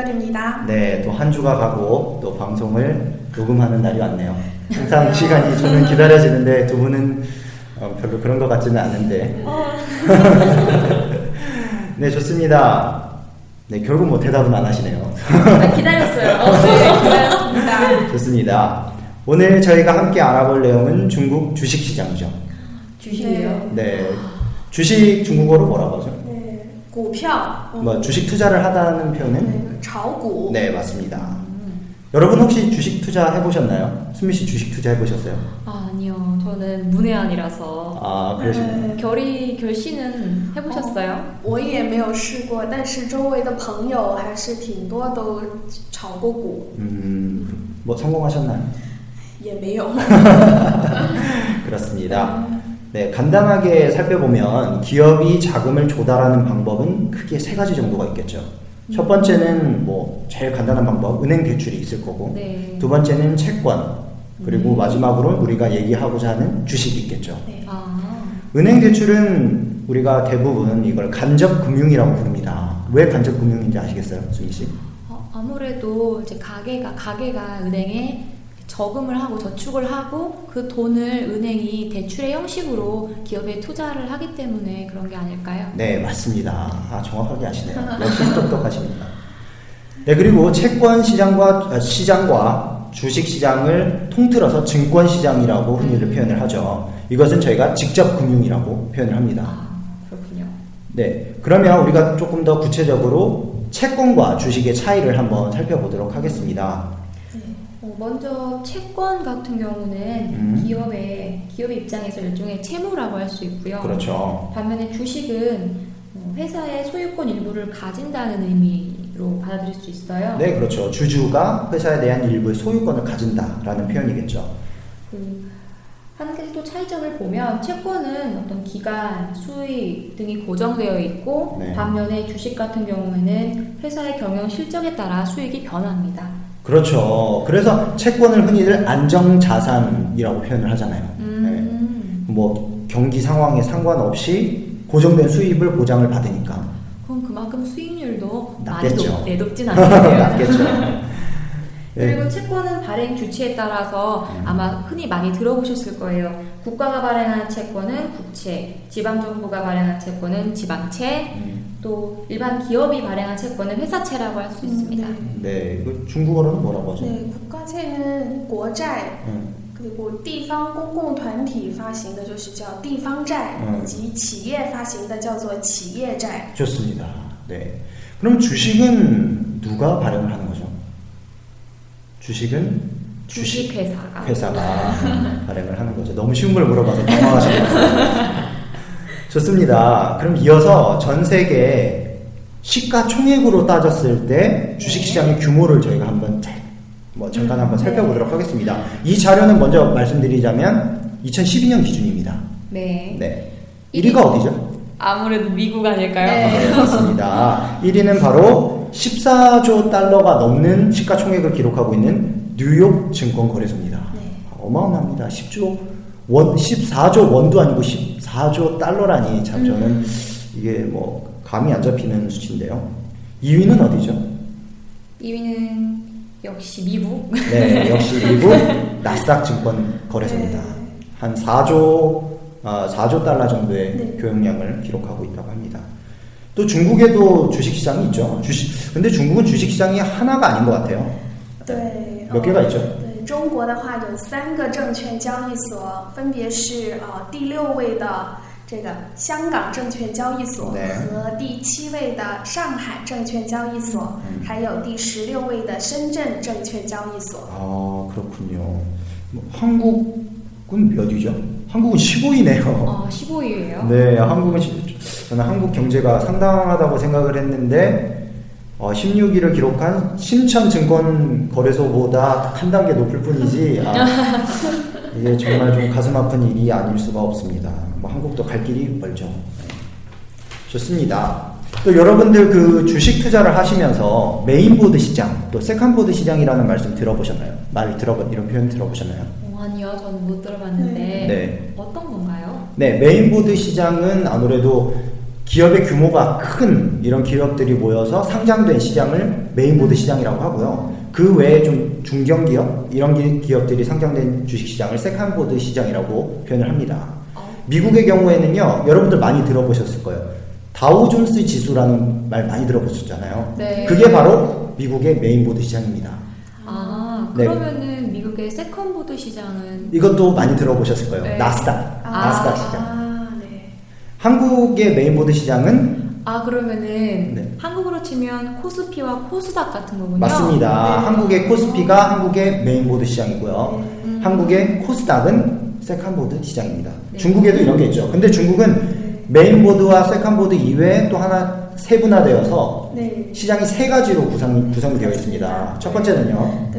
이결입니다. 네, 또 한 주가 가고 또 방송을 녹음하는 날이 왔네요. 항상 시간이 저는 기다려지는데 두 분은 어, 별로 그런 것 같지는 않은데. 네, 좋습니다. 네, 결국 뭐 대답은 안 하시네요. 아, 기다렸어요. 어, 네, 기다렸습니다. 좋습니다. 오늘 저희가 함께 알아볼 내용은 중국 주식시장이죠. 주식이요? 네, 주식 중국어로 뭐라고 하죠? 对，股票， 뭐 주식 투자를 하다는 표현은 那个炒股， 네, 맞습니다. 여러분 혹시 주식 투자 해보셨나요? 수미 씨 주식 투자 해보셨어요? 아, 아니요. 저는 문외한이라서. 아, 그러시군요. 결의, 결시는 해보셨어요?我也没有试过，但是周围的朋友还是挺多都炒过股， 음, 뭐 성공하셨나요? 也没有。 그렇습니다. 네, 간단하게 살펴보면 기업이 자금을 조달하는 방법은 크게 세 가지 정도가 있겠죠. 첫 번째는 뭐 제일 간단한 방법, 은행 대출이 있을 거고, 네. 두 번째는 채권, 그리고 마지막으로는 우리가 얘기하고자 하는 주식이 있겠죠. 네 아, 은행 대출은 우리가 대부분 이걸 간접 금융이라고 부릅니다. 왜 간접 금융인지 아시겠어요, 수희 씨? 어, 아무래도 이제 가게가, 가게가 은행에 저금을 하고 저축을 하고 그 돈을 은행이 대출의 형식으로 기업에 투자를 하기 때문에 그런 게 아닐까요? 네, 맞습니다. 아, 정확하게 아시네요. 역시 똑똑하십니다. 네, 그리고 채권 시장과 아, 시장과 주식 시장을 통틀어서 증권 시장이라고 흔히들 표현을 하죠. 이것은 저희가 직접 금융이라고 표현을 합니다. 아, 그렇군요. 네, 그러면 우리가 조금 더 구체적으로 채권과 주식의 차이를 한번 살펴보도록 하겠습니다. 어, 먼저 채권 같은 경우는 음. 기업의 기업 입장에서 일종의 채무라고 할 수 있고요. 그렇죠. 반면에 주식은 어, 회사의 소유권 일부를 가진다는 의미로 받아들일 수 있어요. 네, 그렇죠. 주주가 회사에 대한 일부의 소유권을 가진다라는 표현이겠죠. 그, 한 가지 또 차이점을 보면 채권은 어떤 기간, 수익 등이 고정되어 있고 네. 반면에 주식 같은 경우에는 회사의 경영 실적에 따라 수익이 변합니다. 그렇죠. 그래서 채권을 흔히들 안정자산이라고 표현을 하잖아요. 음, 네. 뭐 경기 상황에 상관없이 고정된 수입을 보장을 받으니까 그럼 그만큼 수익률도 많이 낮겠죠. 높, 네, 높진 않겠네요. 낮겠죠. 네. 그리고 채권은 발행 주체에 따라서 아마 흔히 많이 들어보셨을 거예요. 국가가 발행한 채권은 국채, 지방정부가 발행한 채권은 지방채, 음, 또 일반 기업이 발행한 채권은 회사채라고 할 수 있습니다. 네, 이거 중국어로는 뭐라고 하죠? 네, 국가채는 国债， 음, 그리고 地方公共团体发行的就是叫地方债，嗯以及企业发行的叫做企业债。 좋습니다. 네. 그럼 주식은 누가 발행을 하는 거죠? 주식은 주식회사가. 회사가 발행을 하는 거죠. 너무 쉬운 걸 물어봐서 당황하셨네요. 좋습니다. 그럼 이어서 전 세계 시가 총액으로 따졌을 때 주식 시장의 규모를 저희가 한번 잘, 뭐 잠깐 한번 살펴보도록 하겠습니다. 이 자료는 먼저 말씀드리자면 2012년 기준입니다. 네. 네. 1위가 어디죠? 아무래도 미국 아닐까요? 네, 맞습니다. 1위는 바로 14조 달러가 넘는 시가총액을 기록하고 있는 뉴욕 증권거래소입니다. 네. 어마어마합니다. 10조 원, 14조 원도 아니고 14조 달러라니 참 저는 이게 뭐 감이 안 잡히는 수치인데요. 2위는 어디죠? 2위는 역시 미국. 네, 역시 미국 나스닥 증권 거래소입니다. 한 4조 아, 4조 달러 정도의 네. 교역량을 기록하고 있다고 합니다. 또 중국에도 주식 시장이 있죠. 주식 근데 중국은 주식 시장이 하나가 아닌 것 같아요. 对，몇 개가 있죠? 对， 中国的话有三个证券交易所，分别是呃第六位的这个香港证券交易所对和第七位的上海证券交易所，还有第十六位的深圳证券交易所。 아 그렇군요. 뭐, 한국은 몇 위죠? 한국은 15위네요. 어, 15위예요. 네, 한국은 시- 저는 한국 경제가 상당하다고 생각을 했는데 어, 16위를 기록한 신천증권 거래소보다 한 단계 높을 뿐이지 아, 이게 정말 좀 가슴 아픈 일이 아닐 수가 없습니다. 뭐 한국도 갈 길이 멀죠. 좋습니다. 또 여러분들 그 주식 투자를 하시면서 main board 시장 또 second board 시장이라는 말씀 들어보셨나요? 말 들어보 이런 표현 들어보셨나요? 어, 아니요, 저는 못 들어봤는데 네. 어떤 건가요? 네, main board 시장은 아무래도 기업의 규모가 큰 이런 기업들이 모여서 상장된 시장을 main board 시장이라고 하고요. 그 외에 좀 중견기업 이런 기- 기업들이 상장된 주식시장을 second board 시장이라고 표현을 합니다. 어, 미국의 경우에는요, 여러분들 많이 들어보셨을 거예요. 다우존스 지수라는 말 많이 들어보셨잖아요. 네. 그게 바로 미국의 main board 시장입니다. 아, 네. 그러면은 미국의 second board 시장은 이것도 많이 들어보셨을 거예요. 네. 나스닥, 아. 나스닥 시장. 아, 네. 한국의 main board 시장은 아 그러면은 네. 한국으로 치면 코스피와 코스닥 같은 거군요. 맞습니다. 네. 한국의 코스피가 한국의 main board 시장이고요. 음. 한국의 코스닥은 second board 시장입니다. 네. 중국에도 이런 게 있죠. 근데 중국은 main board와 second board 이외에 또 하나 세분화되어서 네. 시장이 세 가지로 구성, 구성이 되어 있습니다. 첫 번째는요.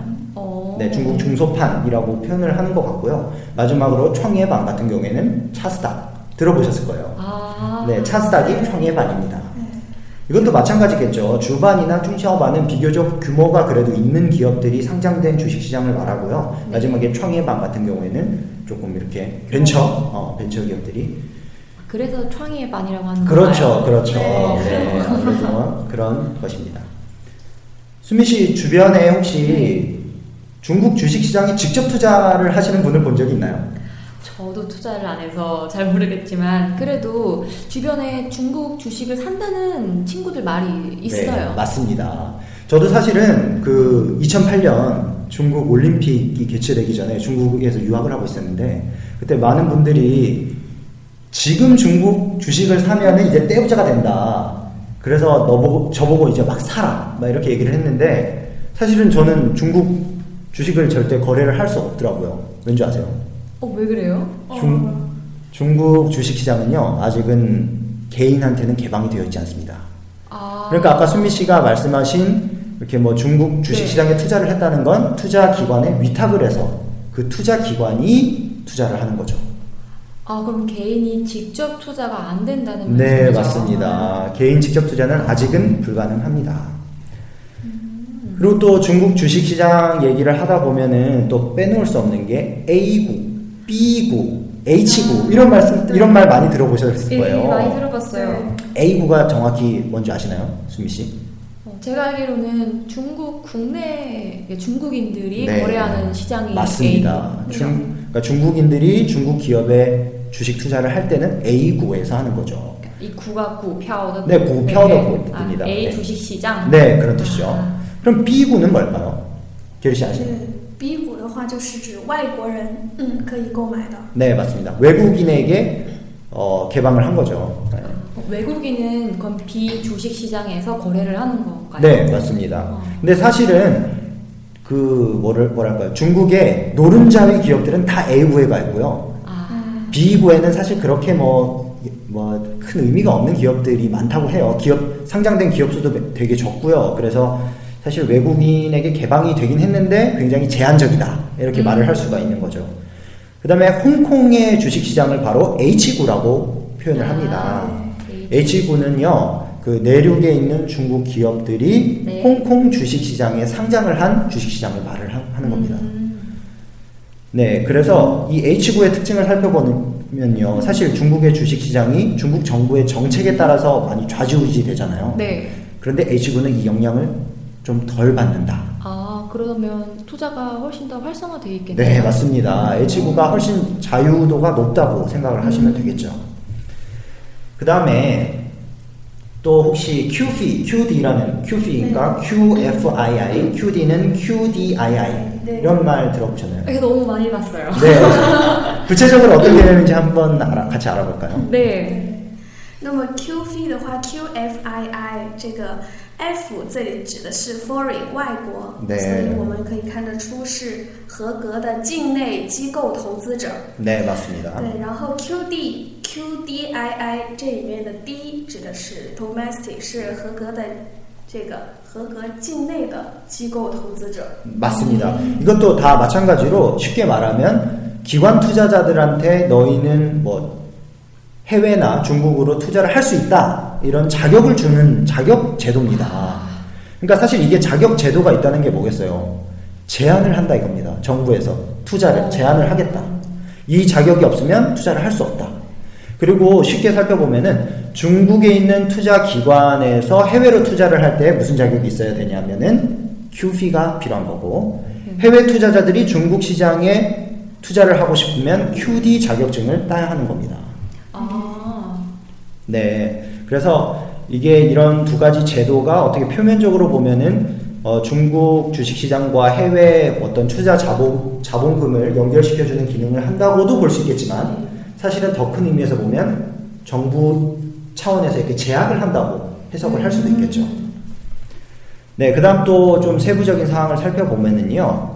네, 중국 중소판이라고 표현을 하는 것 같고요. 마지막으로 청예반 같은 경우에는 차스닥 들어보셨을 거예요. 아. 네, 차스닥이 청예반입니다. 이것도 마찬가지겠죠. 주반이나 중샤오반은 비교적 규모가 그래도 있는 기업들이 상장된 주식시장을 말하고요. 네. 마지막에 청예반 같은 경우에는 조금 이렇게 벤처, 어, 벤처 기업들이 그래서创业반이라고 하는 그렇죠, 건가요? 그렇죠. 네. 네, 아무래도 그런 것입니다. 수미 씨 주변에 혹시 중국 주식시장에 직접 투자를 하시는 분을 본 적이 있나요? 저도 투자를 안 해서 잘 모르겠지만 그래도 주변에 중국 주식을 산다는 친구들 말이 있어요. 네, 맞습니다. 저도 사실은 그 2008년 중국 올림픽이 개최되기 전에 중국에서 유학을 하고 있었는데 그때 많은 분들이 지금 중국 주식을 사면은 이제 떼부자가 된다. 그래서 너보고 저보고 이제 막 사라. 막 이렇게 얘기를 했는데 사실은 저는 중국 주식을 절대 거래를 할 수 없더라고요. 왠지 아세요? 어, 왜 그래요? 중, 중국 주식 시장은요 아직은 개인한테는 개방이 되어 있지 않습니다. 아. 그러니까 아까 순미 씨가 말씀하신 이렇게 뭐 중국 주식 네. 시장에 투자를 했다는 건 투자 기관에 위탁을 해서 그 투자 기관이 투자를 하는 거죠. 아, 그럼 개인이 직접 투자가 안 된다는 네, 말씀이죠? 맞습니다. 개인 직접 투자는 아직은 불가능합니다. 그리고 또 중국 주식 시장 얘기를 하다 보면은 또 빼놓을 수 없는 게 A구, B구, H구 이런 말씀 이런 말 많이 들어보셨을 예, 거예요. 많이 들어봤어요. A구가 정확히 뭔지 아시나요, 수미 씨? 어, 제가 알기로는 중국 국내 중국인들이 네. 거래하는 시장이 맞습니다. A. 중, 그러니까 중국인들이 중국 기업에 주식 투자를 할 때는 A구에서 하는 거죠. 이 구가 구, 펴오더 네, 구, 펴오더 구입니다. 아, A 네. 주식 시장. 네, 그런 뜻이죠. 아. 그럼 B구는 뭘까요? 게리 씨 아시나요? 是 B 股的话，就是指外国人嗯可以购买的。 네, 맞습니다. 외국인에게 어, 개방을 한 거죠. 네. 어, 외국인은 그럼 B 주식 시장에서 거래를 하는 건가요? 네, 맞습니다. 어. 근데 사실은 그 뭐를 뭐랄까요? 중국의 노른자위 기업들은 다 A구에 가 있고요. 아, B구에는 사실 그렇게 뭐 뭐 큰 의미가 없는 기업들이 많다고 해요. 기업 상장된 기업 수도 되게 적고요. 그래서 사실 외국인에게 개방이 되긴 했는데 굉장히 제한적이다 이렇게 음. 말을 할 수가 있는 거죠. 그 다음에 홍콩의 주식 시장을 바로 H구라고 표현을 합니다. 아, 네. H구는요, 그 내륙에 있는 중국 기업들이 네. 홍콩 주식 시장에 상장을 한 주식 시장을 말을 하, 는 겁니다. 음, 네, 그래서 이 H구의 특징을 살펴보면요. 사실 중국의 주식 시장이 중국 정부의 정책에 따라서 많이 좌지우지 되잖아요. 네. 그런데 H구는 이 영향을 좀 덜 받는다. 아, 그러면 투자가 훨씬 더 활성화되어 있겠네요. 네, 맞습니다. H구가 훨씬 자유도가 높다고 생각을 하시면 되겠죠. 그 다음에 또 혹시 QFI, QD라는 QFI가 QFII, QD는 QDII 네. 이런 말 들어보셨나요? 이거 너무 많이 봤어요. 네. 구체적으로 어떤 개념인지 한번 알아- 같이 알아볼까요? 네. 那么 QFII 的话，QFII 这个 F 这里指的是 foreign 外国，对所以我们可以看得出是合格的境内机构投资者。 네, 맞습니다. 对，然后 QD QDII 这里面的 D 指的是 domestic，是合格的这个合格境内的机构投资者。 맞습니다. 이것도 다 마찬가지로 쉽게 말하면 기관 투자자들한테 너희는 뭐 해외나 중국으로 투자를 할 수 있다 이런 자격을 주는 자격 제도입니다. 그러니까 사실 이게 자격 제도가 있다는 게 뭐겠어요? 제한을 한다 이겁니다. 정부에서 투자를 제한을 하겠다. 이 자격이 없으면 투자를 할 수 없다. 그리고 쉽게 살펴보면은 중국에 있는 투자 기관에서 해외로 투자를 할 때 무슨 자격이 있어야 되냐면은 QF가 필요한 거고 해외 투자자들이 중국 시장에 투자를 하고 싶으면 QD 자격증을 따야 하는 겁니다. 아, 네. 그래서 이게 이런 두 가지 제도가 어떻게 표면적으로 보면은 어, 중국 주식시장과 해외 어떤 투자 자본, 자본금을 연결시켜주는 기능을 한다고도 볼 수 있겠지만 사실은 더 큰 의미에서 보면 정부 차원에서 이렇게 제약을 한다고 해석을 할 수도 있겠죠. 네, 그 다음 또 좀 세부적인 사항을 살펴보면은요,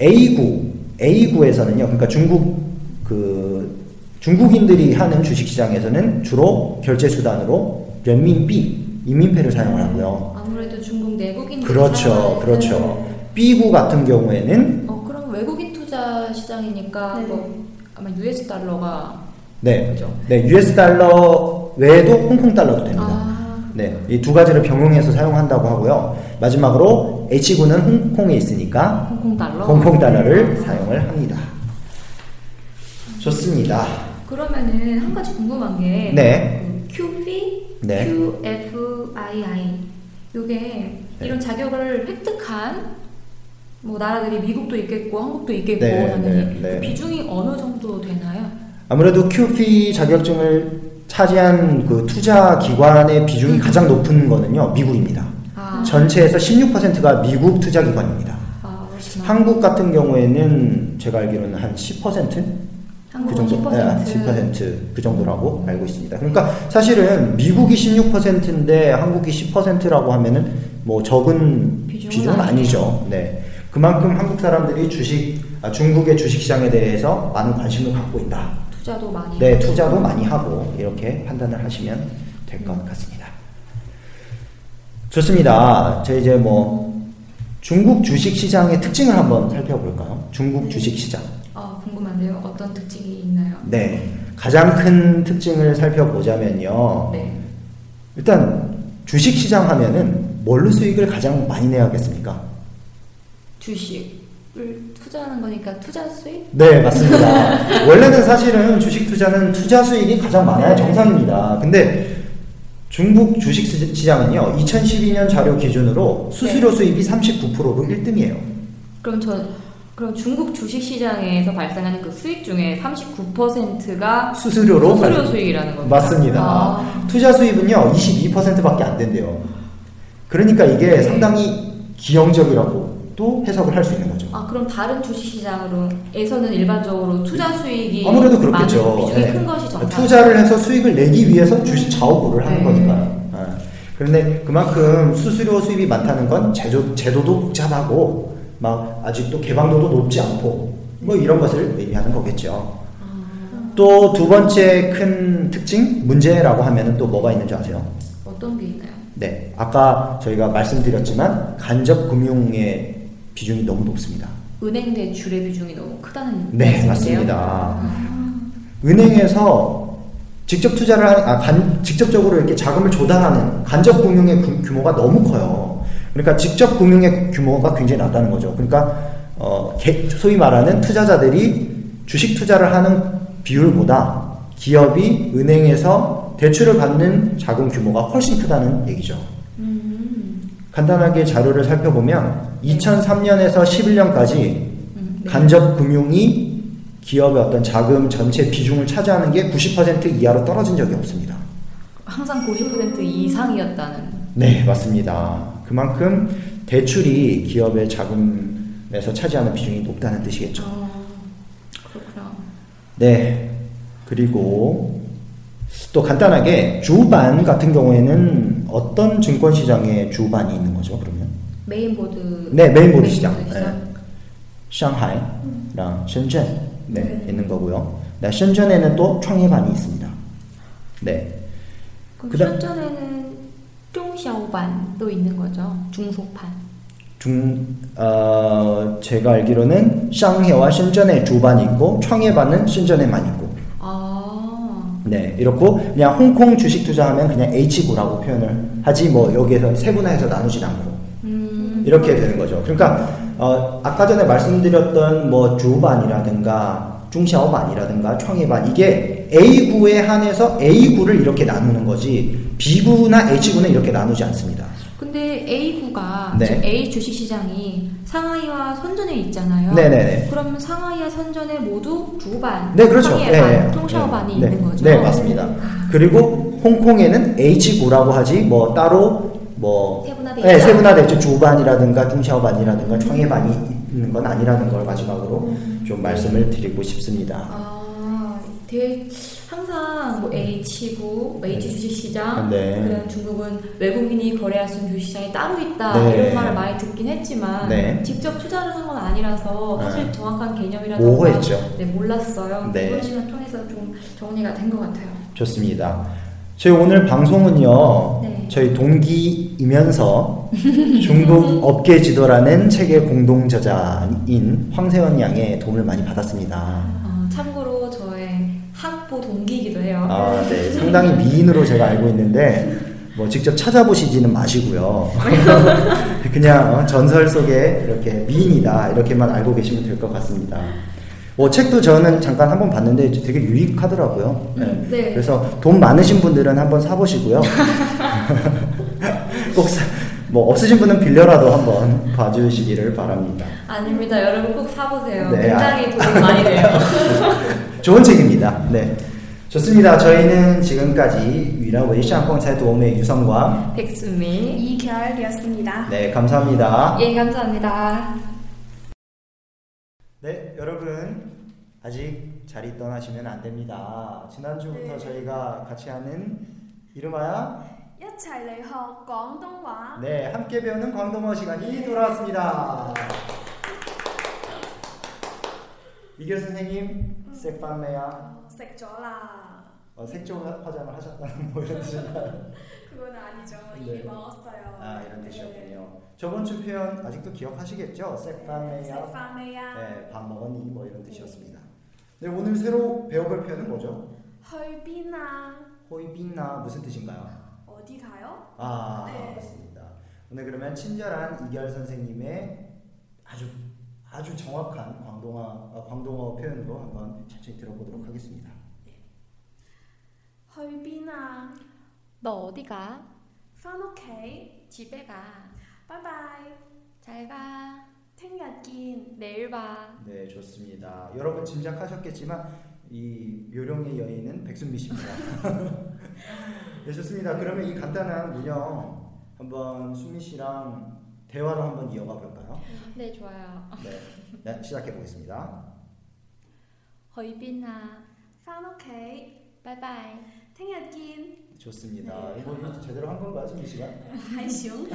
A구, A구에서는요, 그러니까 중국, 그, 중국인들이 하는 주식시장에서는 주로 결제 수단으로 renminbi, 인민폐를 사용을 하고요. 아무래도 중국 내국인 그렇죠, 그렇죠. B구 같은 경우에는, 어, 그럼 외국인 투자 시장이니까 네. 뭐 아마 US 달러가 네, 그죠? 네, US 달러 외에도 홍콩 달러도 됩니다. 아, 네, 이 두 가지를 병용해서 사용한다고 하고요. 마지막으로 H구는 홍콩에 있으니까 홍콩 달러. 홍콩 달러를 사용을 합니다. 좋습니다. 그러면은 한 가지 궁금한 게 네. 그 QF, 네. QFII 요게 이런 자격을 획득한 뭐 나라들이 미국도 있겠고 한국도 있겠고 네, 당연히 네, 네. 그 비중이 어느 정도 되나요? 아무래도 QF 자격증을 차지한 그 투자 기관의 비중이 가장 높은 거는요, 미국입니다. 아, 전체에서 16%가 미국 투자 기관입니다. 아. 한국 같은 경우에는 제가 알기로는 한 10%? 그 정도, 10%. 네, 10%그 정도라고 알고 있습니다. 그러니까 사실은 미국이 16%인데 한국이 10%라고 하면은 뭐 적은 비중은 비중은, 아니죠. 네. 그만큼 한국 사람들이 주식, 아, 중국의 주식 시장에 대해서 많은 관심을 갖고 있다. 투자도 많이. 네, 하고. 투자도 많이 하고 이렇게 판단을 하시면 될 것 같습니다. 좋습니다. 저 이제 뭐 중국 주식 시장의 특징을 한번 살펴볼까요? 중국 주식 시장. 아 궁금한데요. 어떤 특징이 있나요? 네. 가장 큰 특징을 살펴보자면요. 네. 일단 주식 시장 하면은 뭘로 수익을 가장 많이 내야겠습니까? 주식을 투자하는 거니까 투자 수익? 네, 맞습니다. 원래는 사실은 주식 투자는 투자 수익이 가장 많아야 정상입니다. 근데 중국 주식 시- 시장은요, 2012년 자료 기준으로 수수료 수입이 39%로 1등이에요. 그럼 저 그럼 중국 주식 시장에서 발생하는 그 수익 중에 39%가 수수료로 수수료 발- 수익이라는 겁니다. 맞습니다. 아, 투자 수입은요, 22%밖에 안 된대요. 그러니까 이게 네. 상당히 기형적이라고 또 해석을 할 수 있는 거죠. 아, 그럼 다른 주식 시장으로에서는 일반적으로 투자 수익이 아무래도 그렇겠죠. 비중이 네. 큰 것이 정상. 투자를 해서 수익을 내기 위해서 주식 좌우보를 하는 네. 거니까요. 네. 그런데 그만큼 수수료 수입이 많다는 건 제도, 제도도 복잡하고 막 아직도 개방도도 높지 않고 뭐 이런 것을 의미하는 거겠죠. 아, 또두 번째 큰 특징 문제라고 하면은 또 뭐가 있는지 아세요? 어떤 게 있나요? 네, 아까 저희가 말씀드렸지만 간접 금융의 비중이 너무 높습니다. 은행 대출의 비중이 너무 크다는 네? 맞습니다. 아, 은행에서 직접 투자를 하는, 아, 간, 직접적으로 이렇게 자금을 조달하는 간접 금융의 구- 규모가 너무 커요. 그러니까 직접 금융의 규모가 굉장히 낮다는 거죠. 그러니까, 어, 개- 소위 말하는 투자자들이 주식 투자를 하는 비율보다 기업이 은행에서 대출을 받는 자금 규모가 훨씬 크다는 얘기죠. 음. 간단하게 자료를 살펴보면 2003년에서 11년까지 음, 네. 간접 금융이 기업의 어떤 자금 전체 비중을 차지하는 게 90% 이하로 떨어진 적이 없습니다. 항상 90% 이상이었다는. 네, 맞습니다. 그만큼 대출이 기업의 자금에서 차지하는 비중이 높다는 뜻이겠죠. 아, 그렇구나. 네. 그리고 또 간단하게 主板 같은 경우에는 어떤 증권 시장에 主板이 있는 거죠? 그러면 main board 네 main board, 시장, 상하이랑 네. 션젠 네, 네, 있는 거고요. 네, 션젠에는 또 创业板이 있습니다. 네. 그럼 그다... 션젠에는 小板도 있는 거죠. 중소판. 중, 어, 제가 알기로는 상해와 션전에 主板 있고 创业板은 션전에만 있고. 아. 네, 이렇고 그냥 홍콩 주식 투자하면 그냥 H구라고 표현을 하지 뭐 여기에서 세분화해서 나누지 않고 음. 이렇게 되는 거죠. 그러니까 어, 아까 전에 말씀드렸던 뭐 주반이라든가 중샤오반이라든가创业반 이게 A구에 한해서 A구를 이렇게 나누는 거지 B구나 H구는 이렇게 나누지 않습니다. 근데 A구가 네. A 주식 시장이 상하이와 선전에 있잖아요. 네네네. 그러면 상하이와 선전에 모두 주반, 네, 그렇죠. 네, 통샤오반이 네, 있는 거죠. 네, 맞습니다. 그리고 홍콩에는 H구라고 하지 뭐 따로 뭐 세분화돼 네, 있죠. 주반이라든가 중샤오반이라든가 청해반이 있는 건 아니라는 걸 마지막으로 좀 말씀을 드리고 싶습니다. 아, 되게 항상 뭐 H구, 뭐 H 주식시장, 네. 그다음 중국은 외국인이 거래할 수 있는 주식시장이 따로 있다 네. 이런 말을 많이 듣긴 했지만 네. 직접 투자를 한 건 아니라서 사실 네. 정확한 개념이라던가 모호했죠. 네, 몰랐어요. 네. 이번 시간 통해서 좀 정리가 된 것 같아요. 좋습니다. 저희 오늘 방송은요, 네. 저희 동기이면서 중국 업계 지도라는 책의 공동 저자인 황세원 양의 도움을 많이 받았습니다. 어, 참고로 저의 학부 동기이기도 해요. 아, 네. 상당히 미인으로 제가 알고 있는데, 뭐 직접 찾아보시지는 마시고요. 그냥 어, 전설 속에 이렇게 미인이다, 이렇게만 알고 계시면 될 것 같습니다. 뭐 책도 저는 잠깐 한번 봤는데 되게 유익하더라고요. 네. 음, 네. 그래서 돈 많으신 분들은 한번 사보시고요. 꼭, 사, 뭐 없으신 분은 빌려라도 한번 봐주시기를 바랍니다. 아닙니다. 여러분 꼭 사보세요. 네, 굉장히 도움이 많이 돼요. 좋은 책입니다. 네. 좋습니다. 저희는 지금까지 위라웨이 샹뽕차이 도움의 유성과 백수미. 이결이었습니다. 네, 감사합니다. 예, 감사합니다. 네, 여러분 아직 자리 떠나시면 안 됩니다. 지난주부터 네. 저희가 같이 하는 이름하여 一齊嚟學廣東話。 네, 함께 배우는 광동어 시간이 돌아왔습니다. 이결 선생님, 색밤매야 食咗啦， 어, 색조 화장을 하셨다는 뭐 이런 뜻인가요? 그건 아니죠. 이미 네. 먹었어요. 아 이런 네. 뜻이었군요. 저번 주 표현 아직도 기억하시겠죠? 세파메야, 세파메야. 네, 네, 밥 먹었니? 뭐 이런 뜻이었습니다. 네, 오늘 새로 배워볼 표현은 뭐죠? 헐비나. 호이빈나 무슨 뜻인가요? 어디 가요? 아 맞습니다. 오늘 그러면 친절한 이결 선생님의 아주 아주 정확한 광동화 어, 광동어 표현으로 한번 천천히 들어보도록 하겠습니다. 헐비나. 너 어디 가? 산옥해. 집에 가. 바이바이. 잘 가. 생각긴 내일 봐. 네, 좋습니다. 여러분 짐작하셨겠지만 이 요령의 여인은 백순미 씨입니다. 네, 좋습니다. 그러면 이 간단한 운영 한번 수미 씨랑 대화로 한번 이어가 볼까요? 네, 좋아요. 네, 네 시작해 보겠습니다. 허이빈아, 산옥해. 바이바이. 생각긴 좋습니다. 이번 제대로 한 건가 지금 시간? 한시용.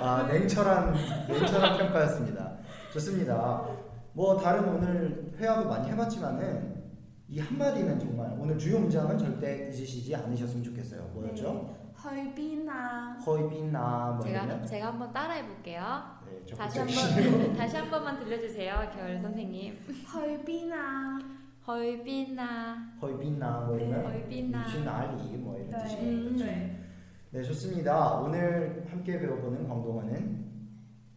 아 냉철한 냉철한 평가였습니다. 좋습니다. 뭐 다른 오늘 회화도 많이 해봤지만은 이 한마디는 정말 오늘 주요 문장은 절대 잊으시지 않으셨으면 좋겠어요. 뭐였죠? 헐빈아. 네. 헐빈아. 뭐 제가 제가 한번 따라해 볼게요. 네, 다시 한번 다시 한 번만 들려주세요, 겨울 선생님. 헐빈아. 헐비나 헐비나 뭐 이런 네, 헐비나. 유신 난리 뭐 이런 네. 뜻이에요. 음, 그렇죠? 네. 네 좋습니다. 오늘 함께 배워보는 광동어는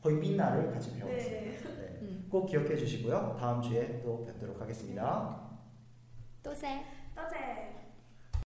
헐비나를 같이 배워봤습니다. 네. 네. 음. 꼭 기억해 주시고요. 다음 주에 또 뵙도록 하겠습니다. 또세 또세